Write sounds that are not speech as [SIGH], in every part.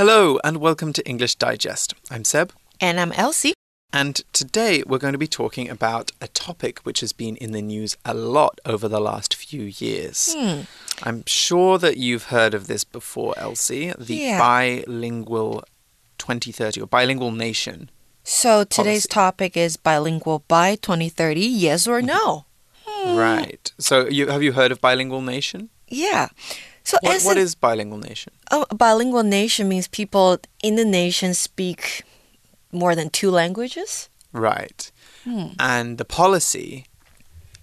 Hello, and welcome to English Digest. I'm Seb, And I'm Elsie. and today we're going to be talking about a topic which has been in the news a lot over the last few years. Hmm. I'm sure that you've heard of this before, Elsie the Yeah. bilingual 2030 or bilingual nation. So today's Policy. topic is bilingual by 2030, yes or no? Right. So, you, have you heard of bilingual nation? Yeah. So What, what an- is bilingual nation? a bilingual nation means people in the nation speak more than two languages? Right. Hmm. And the policy,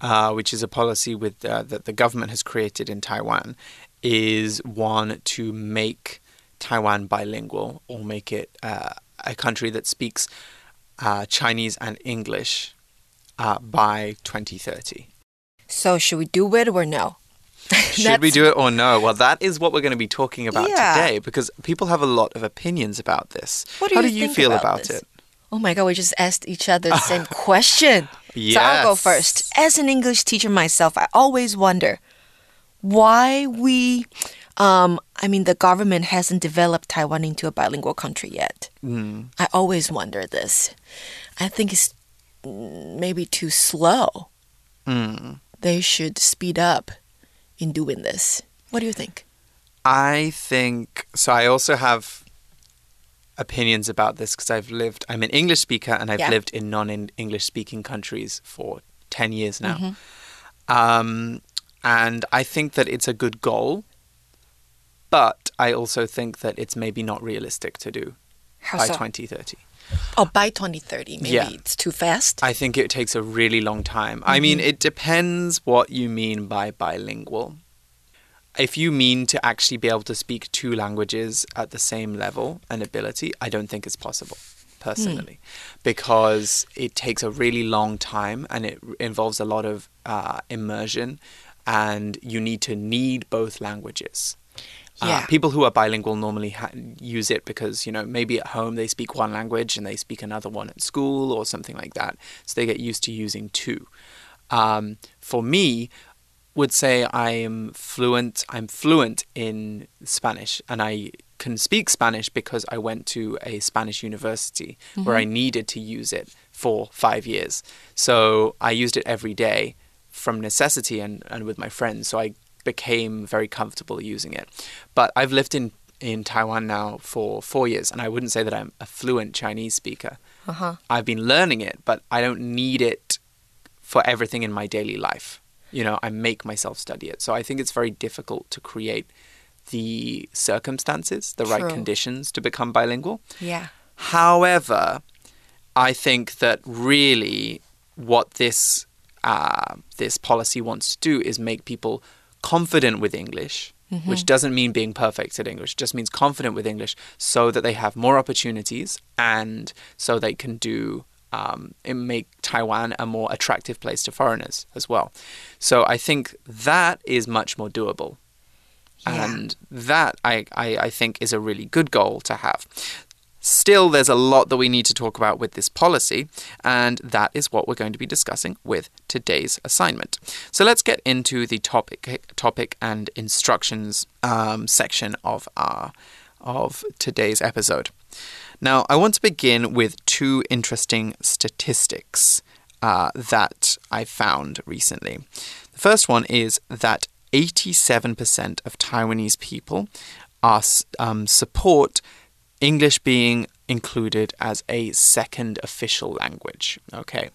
uh, which is a policy with uh, that the government has created in Taiwan, is one to make Taiwan bilingual or make it uh, a country that speaks uh, Chinese and English uh, by 2030. So should we do it or no? Should we do it or no? Well, that is what we're going to be talking about Yeah. today because people have a lot of opinions about this. What do How you do you feel about about it? Oh my god, we just asked each other the same [LAUGHS] question. So I'll go first. As an English teacher myself, I always wonder why we um I mean the government hasn't developed Taiwan into a bilingual country yet. Mm. I always wonder this. I think it's maybe too slow. Mm. They should speed up in doing this. What do you think? I think so. I also have opinions about this because I've lived. I'm an English speaker and I've Yeah. lived in non-English speaking countries for ten years now. Mm-hmm. Um, and I think that it's a good goal, but I also think that it's maybe not realistic to do by so? 2030. Oh, by 2030. Maybe Yeah. it's too fast. I think it takes a really long time. I mean, it depends what you mean by bilingual. If you mean to actually be able to speak two languages at the same level and ability, I don't think it's possible, personally, because it takes a really long time and it involves a lot of uh, immersion, and you need to need both languages. Uh, Yeah. people who are bilingual normally ha- use it because you know maybe at home they speak one language and they speak another one at school or something like that, so they get used to using two. Um, for me, would say I am fluent. I'm fluent in Spanish, and I can speak Spanish because I went to a Spanish university where I needed to use it for five years. So I used it every day from necessity and, and with my friends. So I became very comfortable using it. But I've lived in in Taiwan now for four years, and I wouldn't say that I'm a fluent Chinese speaker. Uh-huh. I've been learning it, but I don't need it for everything in my daily life. You know, I make myself study it. So I think it's very difficult to create the circumstances, the right conditions to become bilingual. Yeah. However, I think that really what this uh, this policy wants to do is make people confident with English, which doesn't mean being perfect at English, just means confident with English, so that they have more opportunities and so they can do um, and make Taiwan a more attractive place to foreigners as well. So I think that is much more doable. Yeah. And that I, I, I think is a really good goal to have. Still, there's a lot that we need to talk about with this policy, and that is what we're going to be discussing with today's assignment. So let's get into the topic, topic and instructions um, section of our of today's episode. Now, I want to begin with two interesting statistics uh, that I found recently. The first one is that 87% of Taiwanese people are um, support English being included as a second official language. Okay.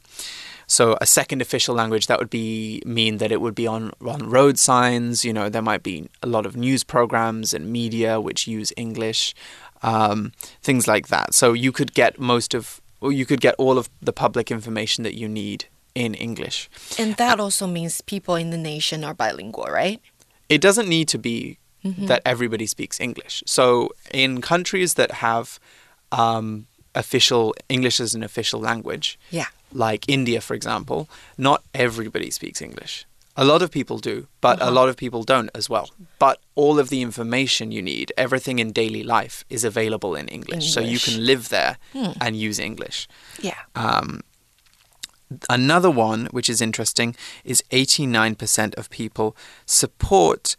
So a second official language that would be mean that it would be on on road signs. You know, there might be a lot of news programs and media which use English, um, things like that. So you could get most of, or you could get all of the public information that you need in English. And that also means people in the nation are bilingual, right? It doesn't need to be that everybody speaks English. So in countries that have um, official English as an official language, Yeah. like India, for example, not everybody speaks English. A lot of people do, but a lot of people don't as well. But all of the information you need, everything in daily life, is available in English. So you can live there and use English. Yeah. Um, another one, which is interesting, is 89% of people support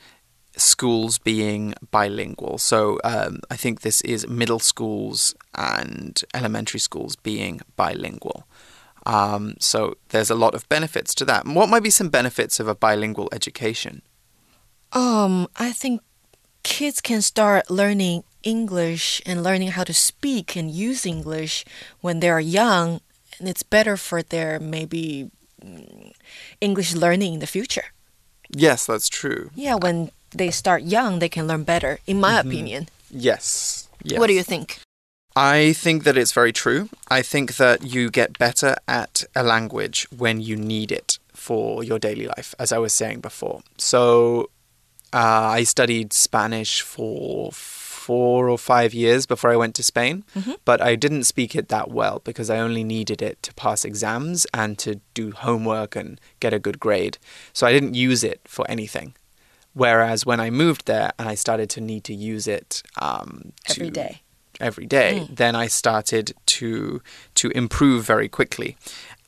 schools being bilingual. So um, I think this is middle schools and elementary schools being bilingual. Um, so there's a lot of benefits to that. What might be some benefits of a bilingual education? Um, I think kids can start learning English and learning how to speak and use English when they're young, and it's better for their maybe mm, English learning in the future. Yes, that's true. Yeah, when they start young, they can learn better, in my opinion. Yes. yes. What do you think? I think that it's very true. I think that you get better at a language when you need it for your daily life, as I was saying before. So uh, I studied Spanish for four or five years before I went to Spain, but I didn't speak it that well because I only needed it to pass exams and to do homework and get a good grade. So I didn't use it for anything. Whereas when I moved there and I started to need to use it um, Every to- day. every day, then I started to to improve very quickly.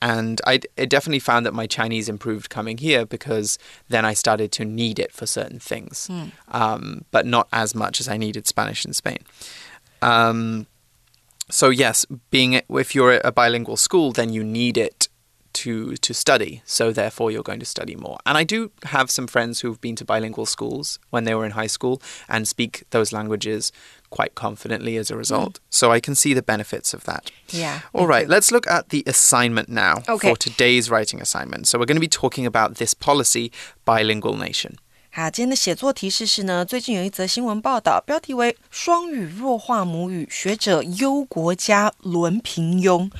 And I definitely found that my Chinese improved coming here because then I started to need it for certain things, um, but not as much as I needed Spanish in Spain. Um, so yes, being if you're at a bilingual school, then you need it to to study. So therefore, you're going to study more. And I do have some friends who've been to bilingual schools when they were in high school and speak those languages quite confidently as a result. So I can see the benefits of that. Yeah. All right, let's look at the assignment now Okay. for today's writing assignment. So we're going to be talking about this policy, bilingual nation. 好，今天的写作提示是呢，最近有一则新闻报道，标题为“双语弱化母语，学者忧国家沦平庸”。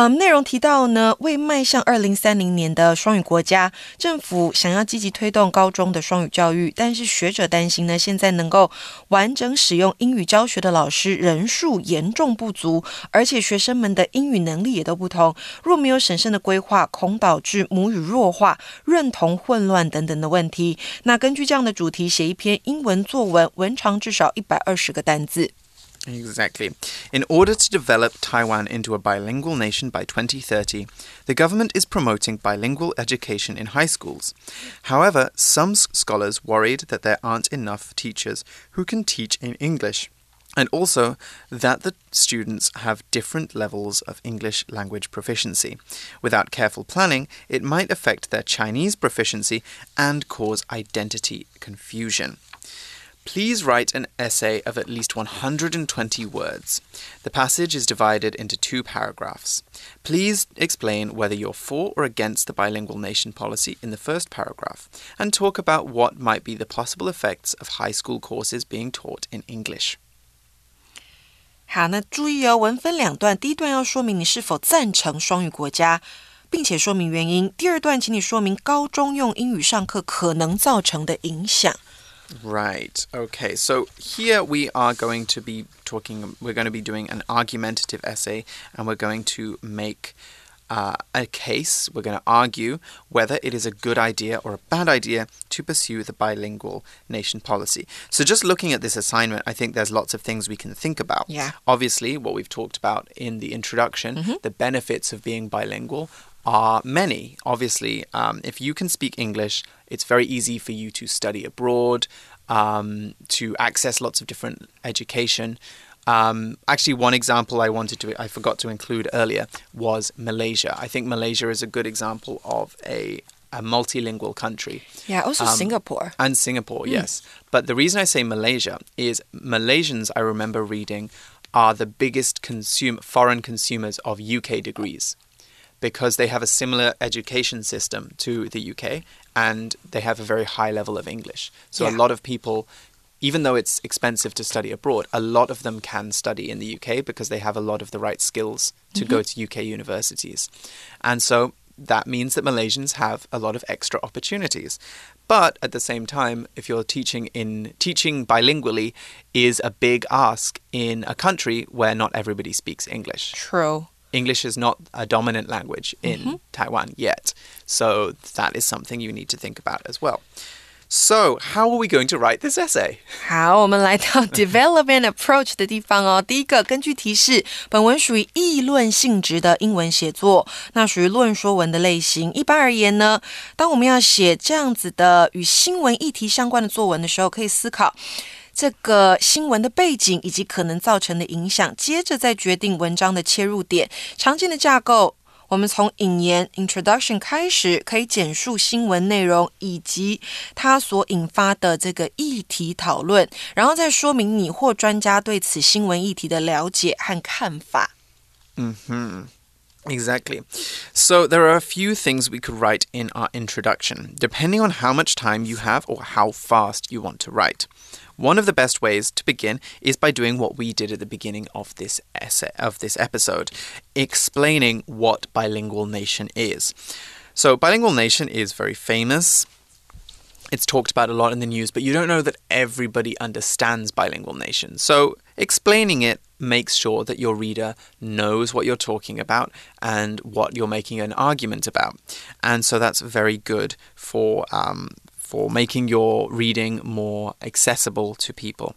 嗯，内容提到呢，为迈向二零三零年的双语国家，政府想要积极推动高中的双语教育，但是学者担心呢，现在能够完整使用英语教学的老师人数严重不足，而且学生们的英语能力也都不同。若没有审慎的规划，恐导致母语弱化、认同混乱等等的问题。那根据这样的主题写一篇英文作文，文长至少一百二十个单字。Exactly. In order to develop Taiwan into a bilingual nation by 2030, the government is promoting bilingual education in high schools. However, some scholars worried that there aren't enough teachers who can teach in English. And also that the students have different levels of English language proficiency. Without careful planning, it might affect their Chinese proficiency and cause identity confusion. Please write an essay of at least 120 words. The passage is divided into two paragraphs. Please explain whether you're for or against the bilingual nation policy in the first paragraph, and talk about what might be the possible effects of high school courses being taught in English. 好，那注意哦，文分两段，第一段要说明你是否赞成双语国家，并且说明原因；第二段，请你说明高中用英语上课可能造成的影响。 Right. Okay. So here we are going to be talking, we're going to be doing an argumentative essay and we're going to make uh, a case. We're going to argue whether it is a good idea or a bad idea to pursue the bilingual nation policy. So just looking at this assignment, I think there's lots of things we can think about. Yeah. Obviously, what we've talked about in the introduction, the benefits of being bilingual are many. Obviously, um, if you can speak English, it's very easy for you to study abroad, um, to access lots of different education. Um, actually, one example I wanted to, I forgot to include earlier, was Malaysia. I think Malaysia is a good example of a, a multilingual country. Yeah, also Um, Singapore. And Singapore, yes. But the reason I say Malaysia is Malaysians, I remember reading, are the biggest consume, foreign consumers of UK degrees because they have a similar education system to the UK and they have a very high level of English. So a lot of people, even though it's expensive to study abroad, a lot of them can study in the UK because they have a lot of the right skills to go mm-hmm. to UK universities. And so that means that Malaysians have a lot of extra opportunities. But at the same time, if you're teaching in teaching bilingually is a big ask in a country where not everybody speaks English. True. English is not a dominant language in Taiwan yet. So that is something you need to think about as well. So, how are we going to write this essay? [LAUGHS] 好，我们来到 development [LAUGHS] approach 的地方哦。第一个，根据提示，本文属于议论性质的英文写作，那属于论说文的类型。一般而言呢，当我们要写这样子的与新闻议题相关的作文的时候，可以思考 这个新闻的背景以及可能造成的影响，接着再决定文章的切入点。常见的架构。我们从引言 （introduction） 开始，可以简述新闻内容以及它所引发的这个议题讨论，然后再说明你或专家对此新闻议题的了解和看法。嗯哼。Exactly. So, there are a few things we could write in our introduction, depending on how much time you have or how fast you want to write. One of the best ways to begin is by doing what we did at the beginning of this essay of this episode, explaining what bilingual nation is. So bilingual nation is very famous. It's talked about a lot in the news, but you don't know that everybody understands bilingual nation. So explaining it makes sure that your reader knows what you're talking about and what you're making an argument about. And so that's very good for um, for making your reading more accessible to people.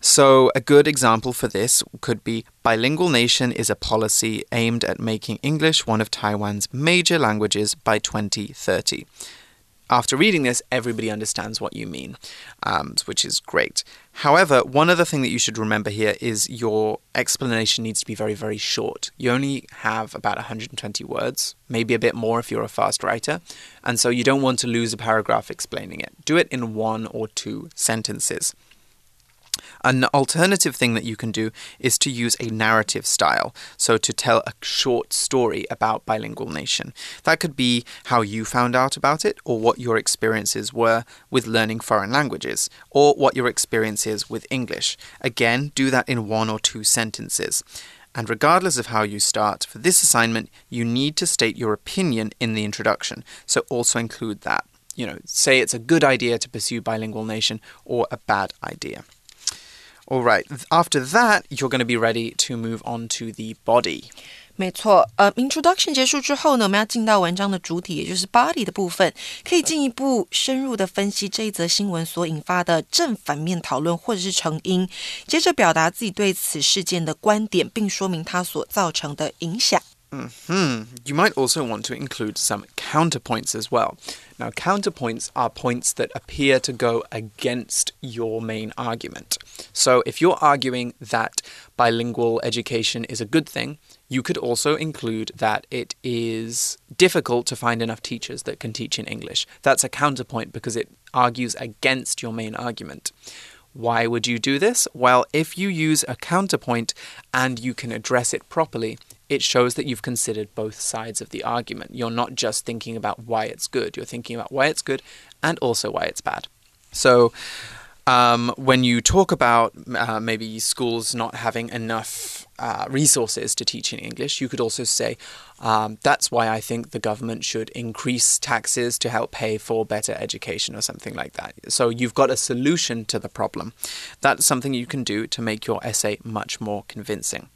So, a good example for this could be Bilingual Nation is a policy aimed at making English one of Taiwan's major languages by 2030 after reading this, everybody understands what you mean, um, which is great. However, one other thing that you should remember here is your explanation needs to be very, very short. You only have about 120 words, maybe a bit more if you're a fast writer, and so you don't want to lose a paragraph explaining it. Do it in one or two sentences. An alternative thing that you can do is to use a narrative style, so to tell a short story about bilingual nation. That could be how you found out about it, or what your experiences were with learning foreign languages, or what your experience is with English. Again, do that in one or two sentences. And regardless of how you start, for this assignment, you need to state your opinion in the introduction, so also include that. You know, say it's a good idea to pursue bilingual nation or a bad idea. All right. After that, you're going to be ready to move on to the body. 没错，呃，introduction 结束之后呢，我们要进到文章的主体，也就是 body 的部分，可以进一步深入的分析这一则新闻所引发的正反面讨论或者是成因，接着表达自己对此事件的观点，并说明它所造成的影响。Hmm. You might also want to include some counterpoints as well. Now, counterpoints are points that appear to go against your main argument. So, if you're arguing that bilingual education is a good thing, you could also include that it is difficult to find enough teachers that can teach in English. That's a counterpoint because it argues against your main argument. Why would you do this? Well, if you use a counterpoint and you can address it properly, it shows that you've considered both sides of the argument. You're not just thinking about why it's good, you're thinking about why it's good and also why it's bad. So, um, when you talk about uh, maybe schools not having enough uh, resources to teach in English, you could also say, um, that's why I think the government should increase taxes to help pay for better education or something like that. So you've got a solution to the problem. That's something you can do to make your essay much more convincing.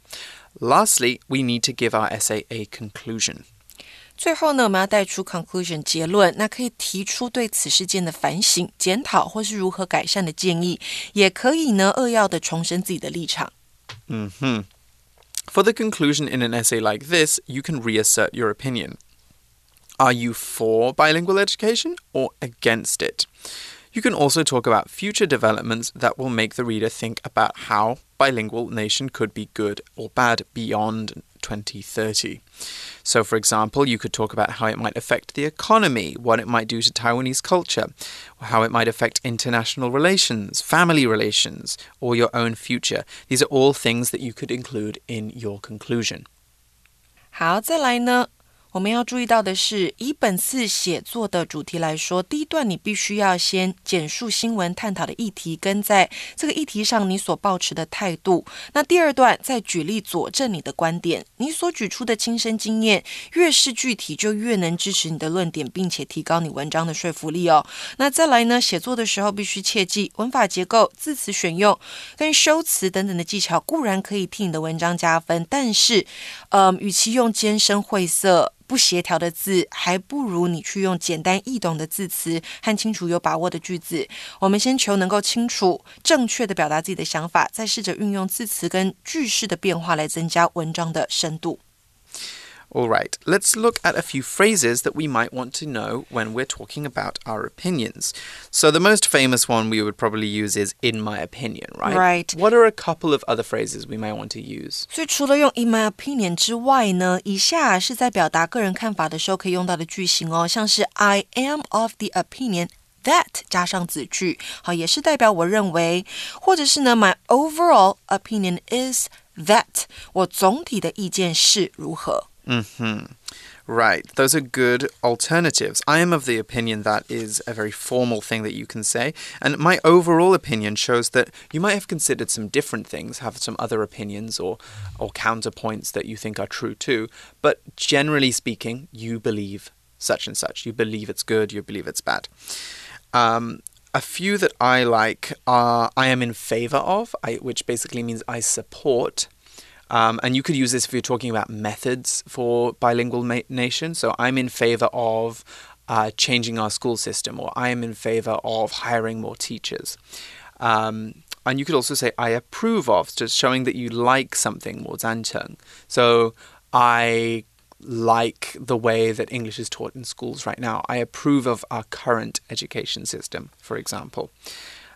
Lastly, we need to give our essay a conclusion. 最后呢，我们要带出 conclusion 结论，那可以提出对此事件的反省、检讨或是如何改善的建议，也可以呢扼要的重申自己的立场。嗯哼。 For the conclusion in an essay like this, you can reassert your opinion. Are you for bilingual education or against it? You can also talk about future developments that will make the reader think about how bilingual nation could be good or bad beyond 2030. So, for example, you could talk about how it might affect the economy, what it might do to Taiwanese culture, how it might affect international relations, family relations, or your own future. These are all things that you could include in your conclusion. 好，再来呢， 我们要注意到的是，以本次写作的主题来说，第一段你必须要先简述新闻探讨的议题，跟在这个议题上你所抱持的态度。那第二段再举例佐证你的观点，你所举出的亲身经验越是具体，就越能支持你的论点，并且提高你文章的说服力哦。那再来呢，写作的时候必须切记文法结构、字词选用跟修辞等等的技巧，固然可以替你的文章加分，但是，呃，与其用艰深晦涩。不协调的字，还不如你去用简单易懂的字词和清楚有把握的句子。我们先求能够清楚、正确的表达自己的想法，再试着运用字词跟句式的变化来增加文章的深度。All right, let's look at a few phrases that we might want to know when we're talking about our opinions. So, the most famous one we would probably use is in my opinion, right? Right. What are a couple of other phrases we might want to use? 所以除了用 in my opinion 之外呢，以下是在表达个人看法的时候可以用到的句型哦，像是 I am of the opinion that 加上子句，好，也是代表我认为，或者是呢，my overall opinion is that 我总体的意见是如何。 Hmm. Right, those are good alternatives. I am of the opinion that is a very formal thing that you can say, and my overall opinion shows that you might have considered some different things, have some other opinions or or counterpoints that you think are true too, but generally speaking, you believe such and such. You believe it's good, you believe it's bad. Um, a few that I like are I am in favor of, I, which basically means I support. Um, and you could use this if you're talking about methods for bilingual nation. So I'm in favor of uh, changing our school system, or I am in favor of hiring more teachers. Um, and you could also say I approve of, just showing that you like something more zancheng. So I like the way that English is taught in schools right now. I approve of our current education system, for example.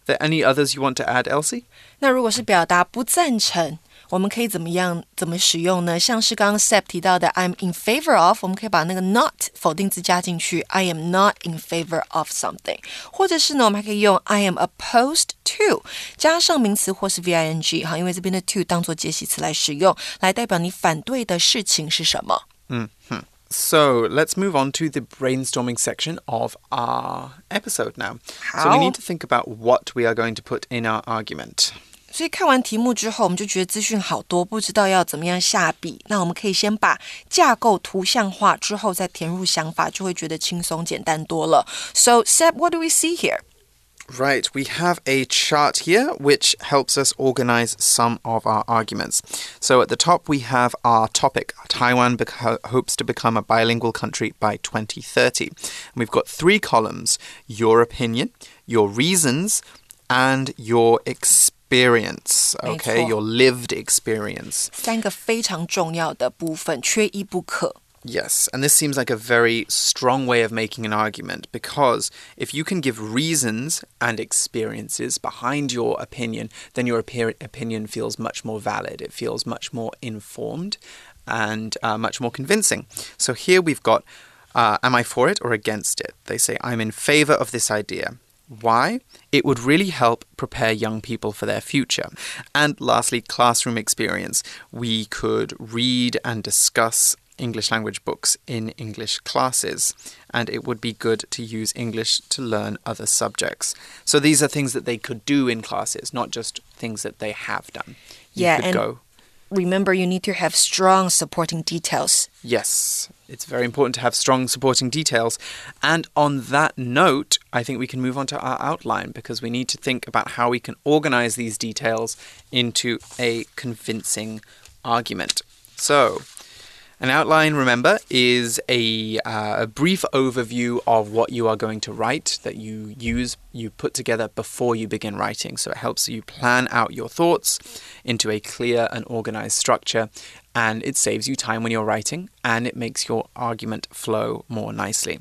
Are there any others you want to add, Elsie? 那如果是表达不赞成， 我们可以怎么样怎么使用呢？像是刚刚 Seb 提到的，I'm in favor of"，我们可以把那个 not 否定字加进去，"I am not in favor of something"，或者是呢，我们还可以用 "I am opposed to" 加上名词或是 V-I-N-G 哈，因为这边的 to 当做介系词来使用，来代表你反对的事情是什么。嗯哼。So let's move on to the brainstorming section of our episode now. How? So we need to think about what we are going to put in our argument. 所以看完题目之后，我们就觉得资讯好多，不知道要怎么样下笔。那我们可以先把架构图像化，之后再填入想法，就会觉得轻松简单多了。So, Seb, what do we see here? Right, we have a chart here which helps us organize some of our arguments. So at the top, we have our topic Taiwan hopes to become a bilingual country by 2030. And we've got three columns your opinion, your reasons, and your experience experience, okay, your lived experience. 三个非常重要的部分，缺一不可。Yes, and this seems like a very strong way of making an argument because if you can give reasons and experiences behind your opinion, then your opinion feels much more valid. It feels much more informed and uh, much more convincing. So here we've got uh, Am I for it or against it? They say, I'm in favor of this idea. Why? It would really help prepare young people for their future. And lastly, classroom experience. We could read and discuss English language books in English classes, and it would be good to use English to learn other subjects. So these are things that they could do in classes, not just things that they have done. You yeah, and go remember you need to have strong supporting details. Yes, it's very important to have strong supporting details. And on that note, I think we can move on to our outline because we need to think about how we can organize these details into a convincing argument. So, an outline, remember, is a, uh, a, brief overview of what you are going to write that you use, you put together before you begin writing. So it helps you plan out your thoughts into a clear and organized structure, and it saves you time when you're writing and it makes your argument flow more nicely.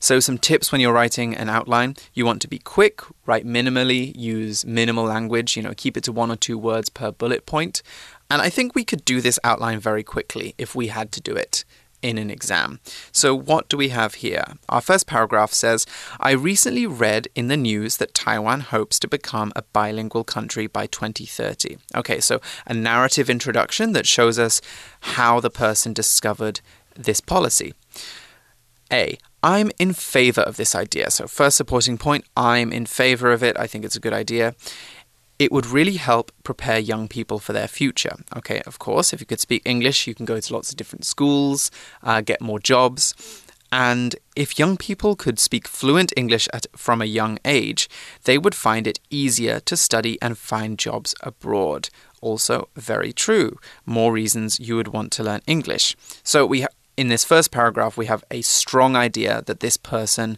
So, some tips when you're writing an outline you want to be quick, write minimally, use minimal language, you know, keep it to one or two words per bullet point. And I think we could do this outline very quickly if we had to do it in an exam. So, what do we have here? Our first paragraph says I recently read in the news that Taiwan hopes to become a bilingual country by 2030. Okay, so a narrative introduction that shows us how the person discovered this policy. A. I'm in favor of this idea. So, first supporting point, I'm in favor of it. I think it's a good idea it would really help prepare young people for their future. Okay, of course, if you could speak English, you can go to lots of different schools, uh, get more jobs. And if young people could speak fluent English at, from a young age, they would find it easier to study and find jobs abroad. Also, very true. More reasons you would want to learn English. So we in this first paragraph, we have a strong idea that this person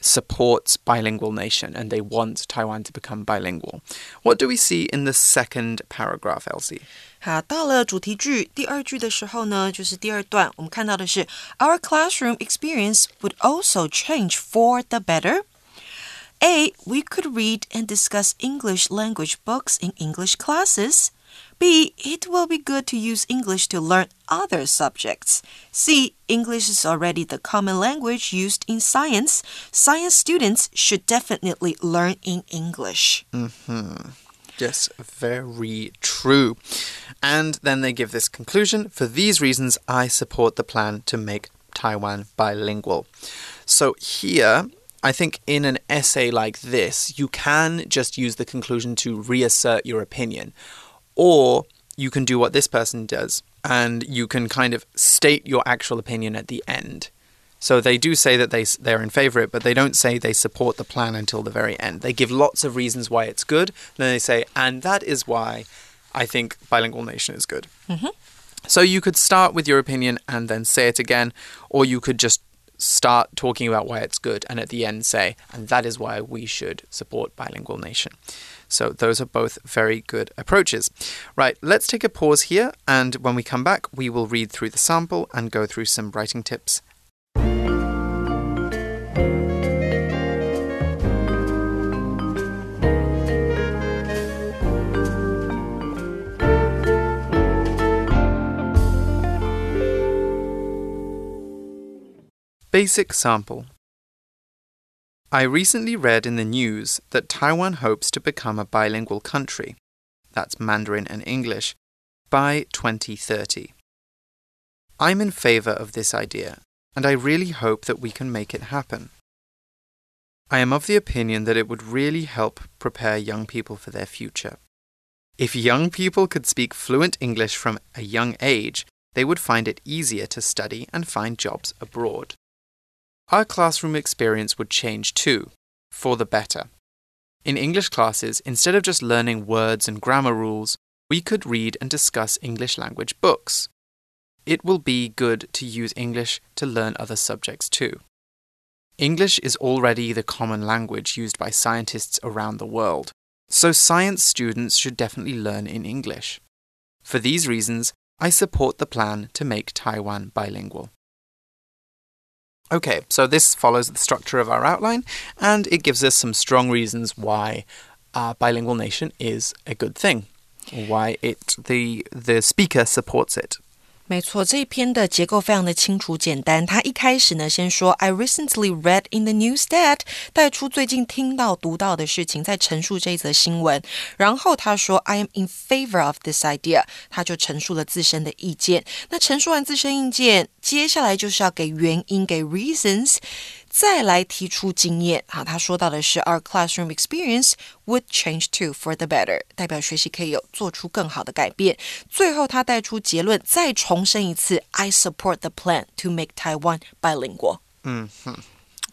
supports bilingual nation and they want Taiwan to become bilingual. What do we see in the second paragraph, Elsie? 好，到了主题句第二句的时候呢，就是第二段，我们看到的是 Our classroom experience would also change for the better. A. We could read and discuss English language books in English classes. B. It will be good to use English to learn other subjects. C. English is already the common language used in science. Science students should definitely learn in English. Mm -hmm. Yes, very true. And then they give this conclusion For these reasons, I support the plan to make Taiwan bilingual. So here, I think in an essay like this, you can just use the conclusion to reassert your opinion. Or you can do what this person does and you can kind of state your actual opinion at the end. So they do say that they they're in favor of it, but they don't say they support the plan until the very end. They give lots of reasons why it's good. Then they say, and that is why I think bilingual nation is good. Mm -hmm. So you could start with your opinion and then say it again, or you could just start talking about why it's good and at the end say, and that is why we should support bilingual nation. So those are both very good approaches. Right, let's take a pause here, and when we come back, we will read through the sample and go through some writing tips Basic sample. I recently read in the news that Taiwan hopes to become a bilingual country, that's Mandarin and English, by 2030. I'm in favor of this idea, and I really hope that we can make it happen. I am of the opinion that it would really help prepare young people for their future. If young people could speak fluent English from a young age, they would find it easier to study and find jobs abroad our classroom experience would change too, for the better. In English classes, instead of just learning words and grammar rules, we could read and discuss English language books. It will be good to use English to learn other subjects too. English is already the common language used by scientists around the world, so science students should definitely learn in English. For these reasons, I support the plan to make Taiwan bilingual. Okay, so this follows the structure of our outline and it gives us some strong reasons why uh, bilingual nation is a good thing, why it the the speaker supports it. 没错，这一篇的结构非常的清楚简单。他一开始呢，先说 I recently read in the news that 带出最近听到读到的事情，在陈述这一则新闻。然后他说 I am in favor of this idea，他就陈述了自身的意见。那陈述完自身意见，接下来就是要给原因，给 reasons。再来提出经验啊，他说到的是 our classroom experience would change too for the better，代表学习可以有做出更好的改变。最后他带出结论，再重申一次，I support the plan to make Taiwan bilingual。嗯哼。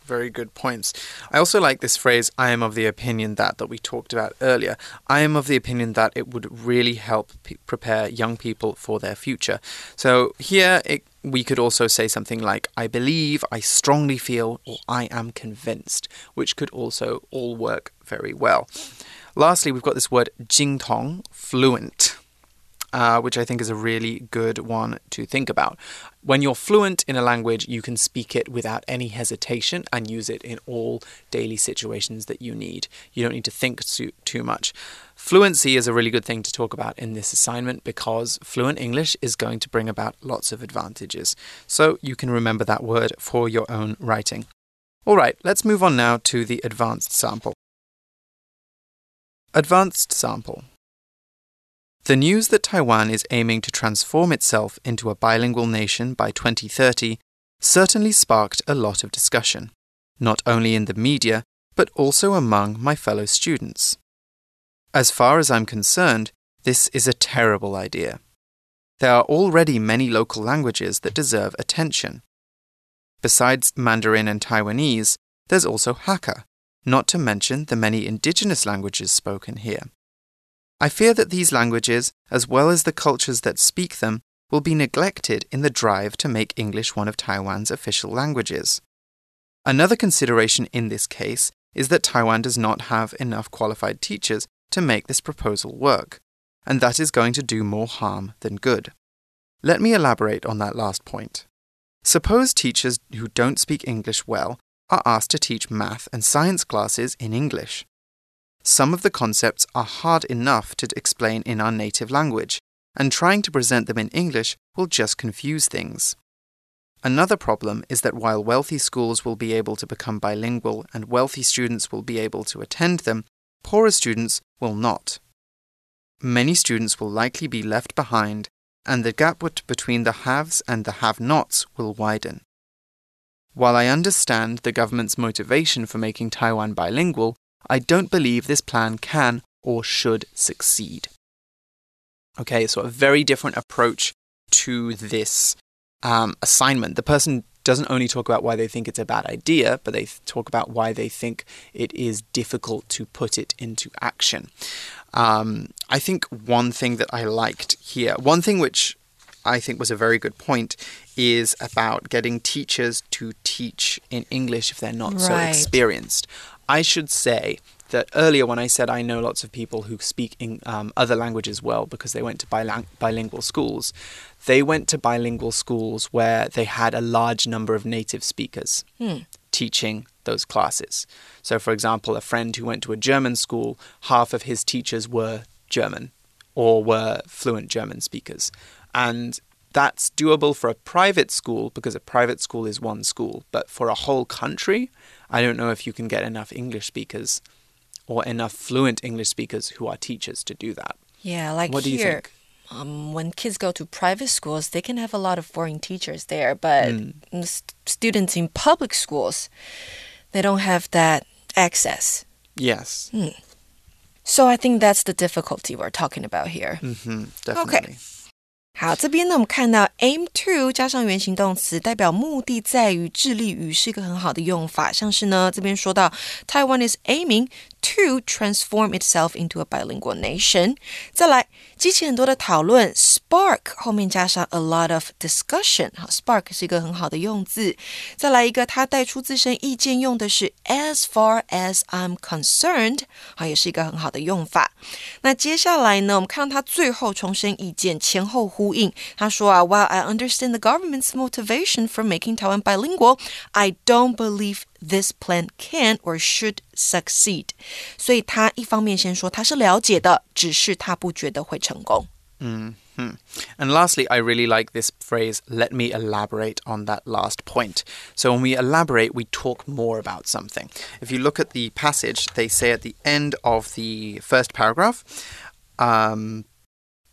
Very good points. I also like this phrase, I am of the opinion that, that we talked about earlier. I am of the opinion that it would really help prepare young people for their future. So here it, we could also say something like, I believe, I strongly feel, or I am convinced, which could also all work very well. Lastly, we've got this word jingtong, fluent uh, which I think is a really good one to think about. When you're fluent in a language, you can speak it without any hesitation and use it in all daily situations that you need. You don't need to think too, too much. Fluency is a really good thing to talk about in this assignment because fluent English is going to bring about lots of advantages. So you can remember that word for your own writing. All right, let's move on now to the advanced sample. Advanced sample. The news that Taiwan is aiming to transform itself into a bilingual nation by 2030 certainly sparked a lot of discussion, not only in the media, but also among my fellow students. As far as I'm concerned, this is a terrible idea. There are already many local languages that deserve attention. Besides Mandarin and Taiwanese, there's also Hakka, not to mention the many indigenous languages spoken here. I fear that these languages, as well as the cultures that speak them, will be neglected in the drive to make English one of Taiwan's official languages. Another consideration in this case is that Taiwan does not have enough qualified teachers to make this proposal work, and that is going to do more harm than good. Let me elaborate on that last point. Suppose teachers who don't speak English well are asked to teach math and science classes in English. Some of the concepts are hard enough to explain in our native language, and trying to present them in English will just confuse things. Another problem is that while wealthy schools will be able to become bilingual and wealthy students will be able to attend them, poorer students will not. Many students will likely be left behind, and the gap between the haves and the have nots will widen. While I understand the government's motivation for making Taiwan bilingual, I don't believe this plan can or should succeed. Okay, so a very different approach to this um, assignment. The person doesn't only talk about why they think it's a bad idea, but they talk about why they think it is difficult to put it into action. Um, I think one thing that I liked here, one thing which I think was a very good point, is about getting teachers to teach in English if they're not right. so experienced. I should say that earlier when I said I know lots of people who speak in, um, other languages well because they went to biling- bilingual schools, they went to bilingual schools where they had a large number of native speakers hmm. teaching those classes. So, for example, a friend who went to a German school, half of his teachers were German or were fluent German speakers. And that's doable for a private school because a private school is one school. But for a whole country, I don't know if you can get enough English speakers or enough fluent English speakers who are teachers to do that. Yeah, like what here? Um, when kids go to private schools, they can have a lot of foreign teachers there, but mm. students in public schools, they don't have that access. Yes. Hmm. So I think that's the difficulty we're talking about here. Mm-hmm, definitely. Okay. 好，这边呢，我们看到 aim to 加上原形动词，代表目的在于、致力于，是一个很好的用法。像是呢，这边说到 Taiwan is aiming to transform itself into a bilingual nation。再来，激起很多的讨论 ，spark 后面加上 a lot of discussion。好，spark 是一个很好的用字。再来一个，它带出自身意见，用的是 as far as I'm concerned，好，也是一个很好的用法。那接下来呢，我们看到它最后重申意见，前后呼应。他说啊，While I understand the government's motivation for making Taiwan bilingual, I don't believe this plan can or should succeed。所以他一方面先说他是了解的，只是他不觉得会成功。嗯。 Hmm. And lastly, I really like this phrase, let me elaborate on that last point. So when we elaborate, we talk more about something. If you look at the passage, they say at the end of the first paragraph, um,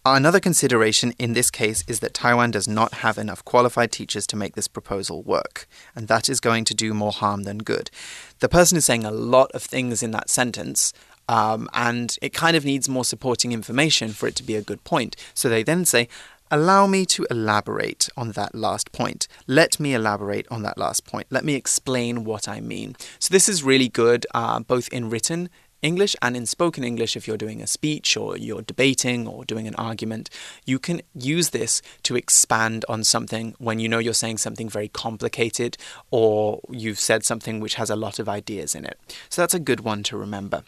Another consideration in this case is that Taiwan does not have enough qualified teachers to make this proposal work, and that is going to do more harm than good. The person is saying a lot of things in that sentence, um, and it kind of needs more supporting information for it to be a good point. So they then say, Allow me to elaborate on that last point. Let me elaborate on that last point. Let me explain what I mean. So, this is really good uh, both in written English and in spoken English, if you're doing a speech or you're debating or doing an argument, you can use this to expand on something when you know you're saying something very complicated or you've said something which has a lot of ideas in it. So that's a good one to remember.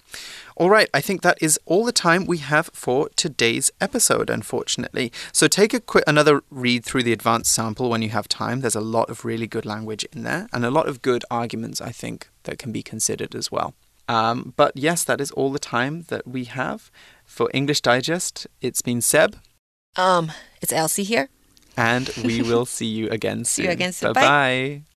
All right, I think that is all the time we have for today's episode, unfortunately. So take a quick another read through the advanced sample when you have time. There's a lot of really good language in there and a lot of good arguments, I think, that can be considered as well. Um, but yes, that is all the time that we have for English Digest. It's been Seb. Um, it's Elsie here. And we [LAUGHS] will see you again soon. See you again soon. Bye bye.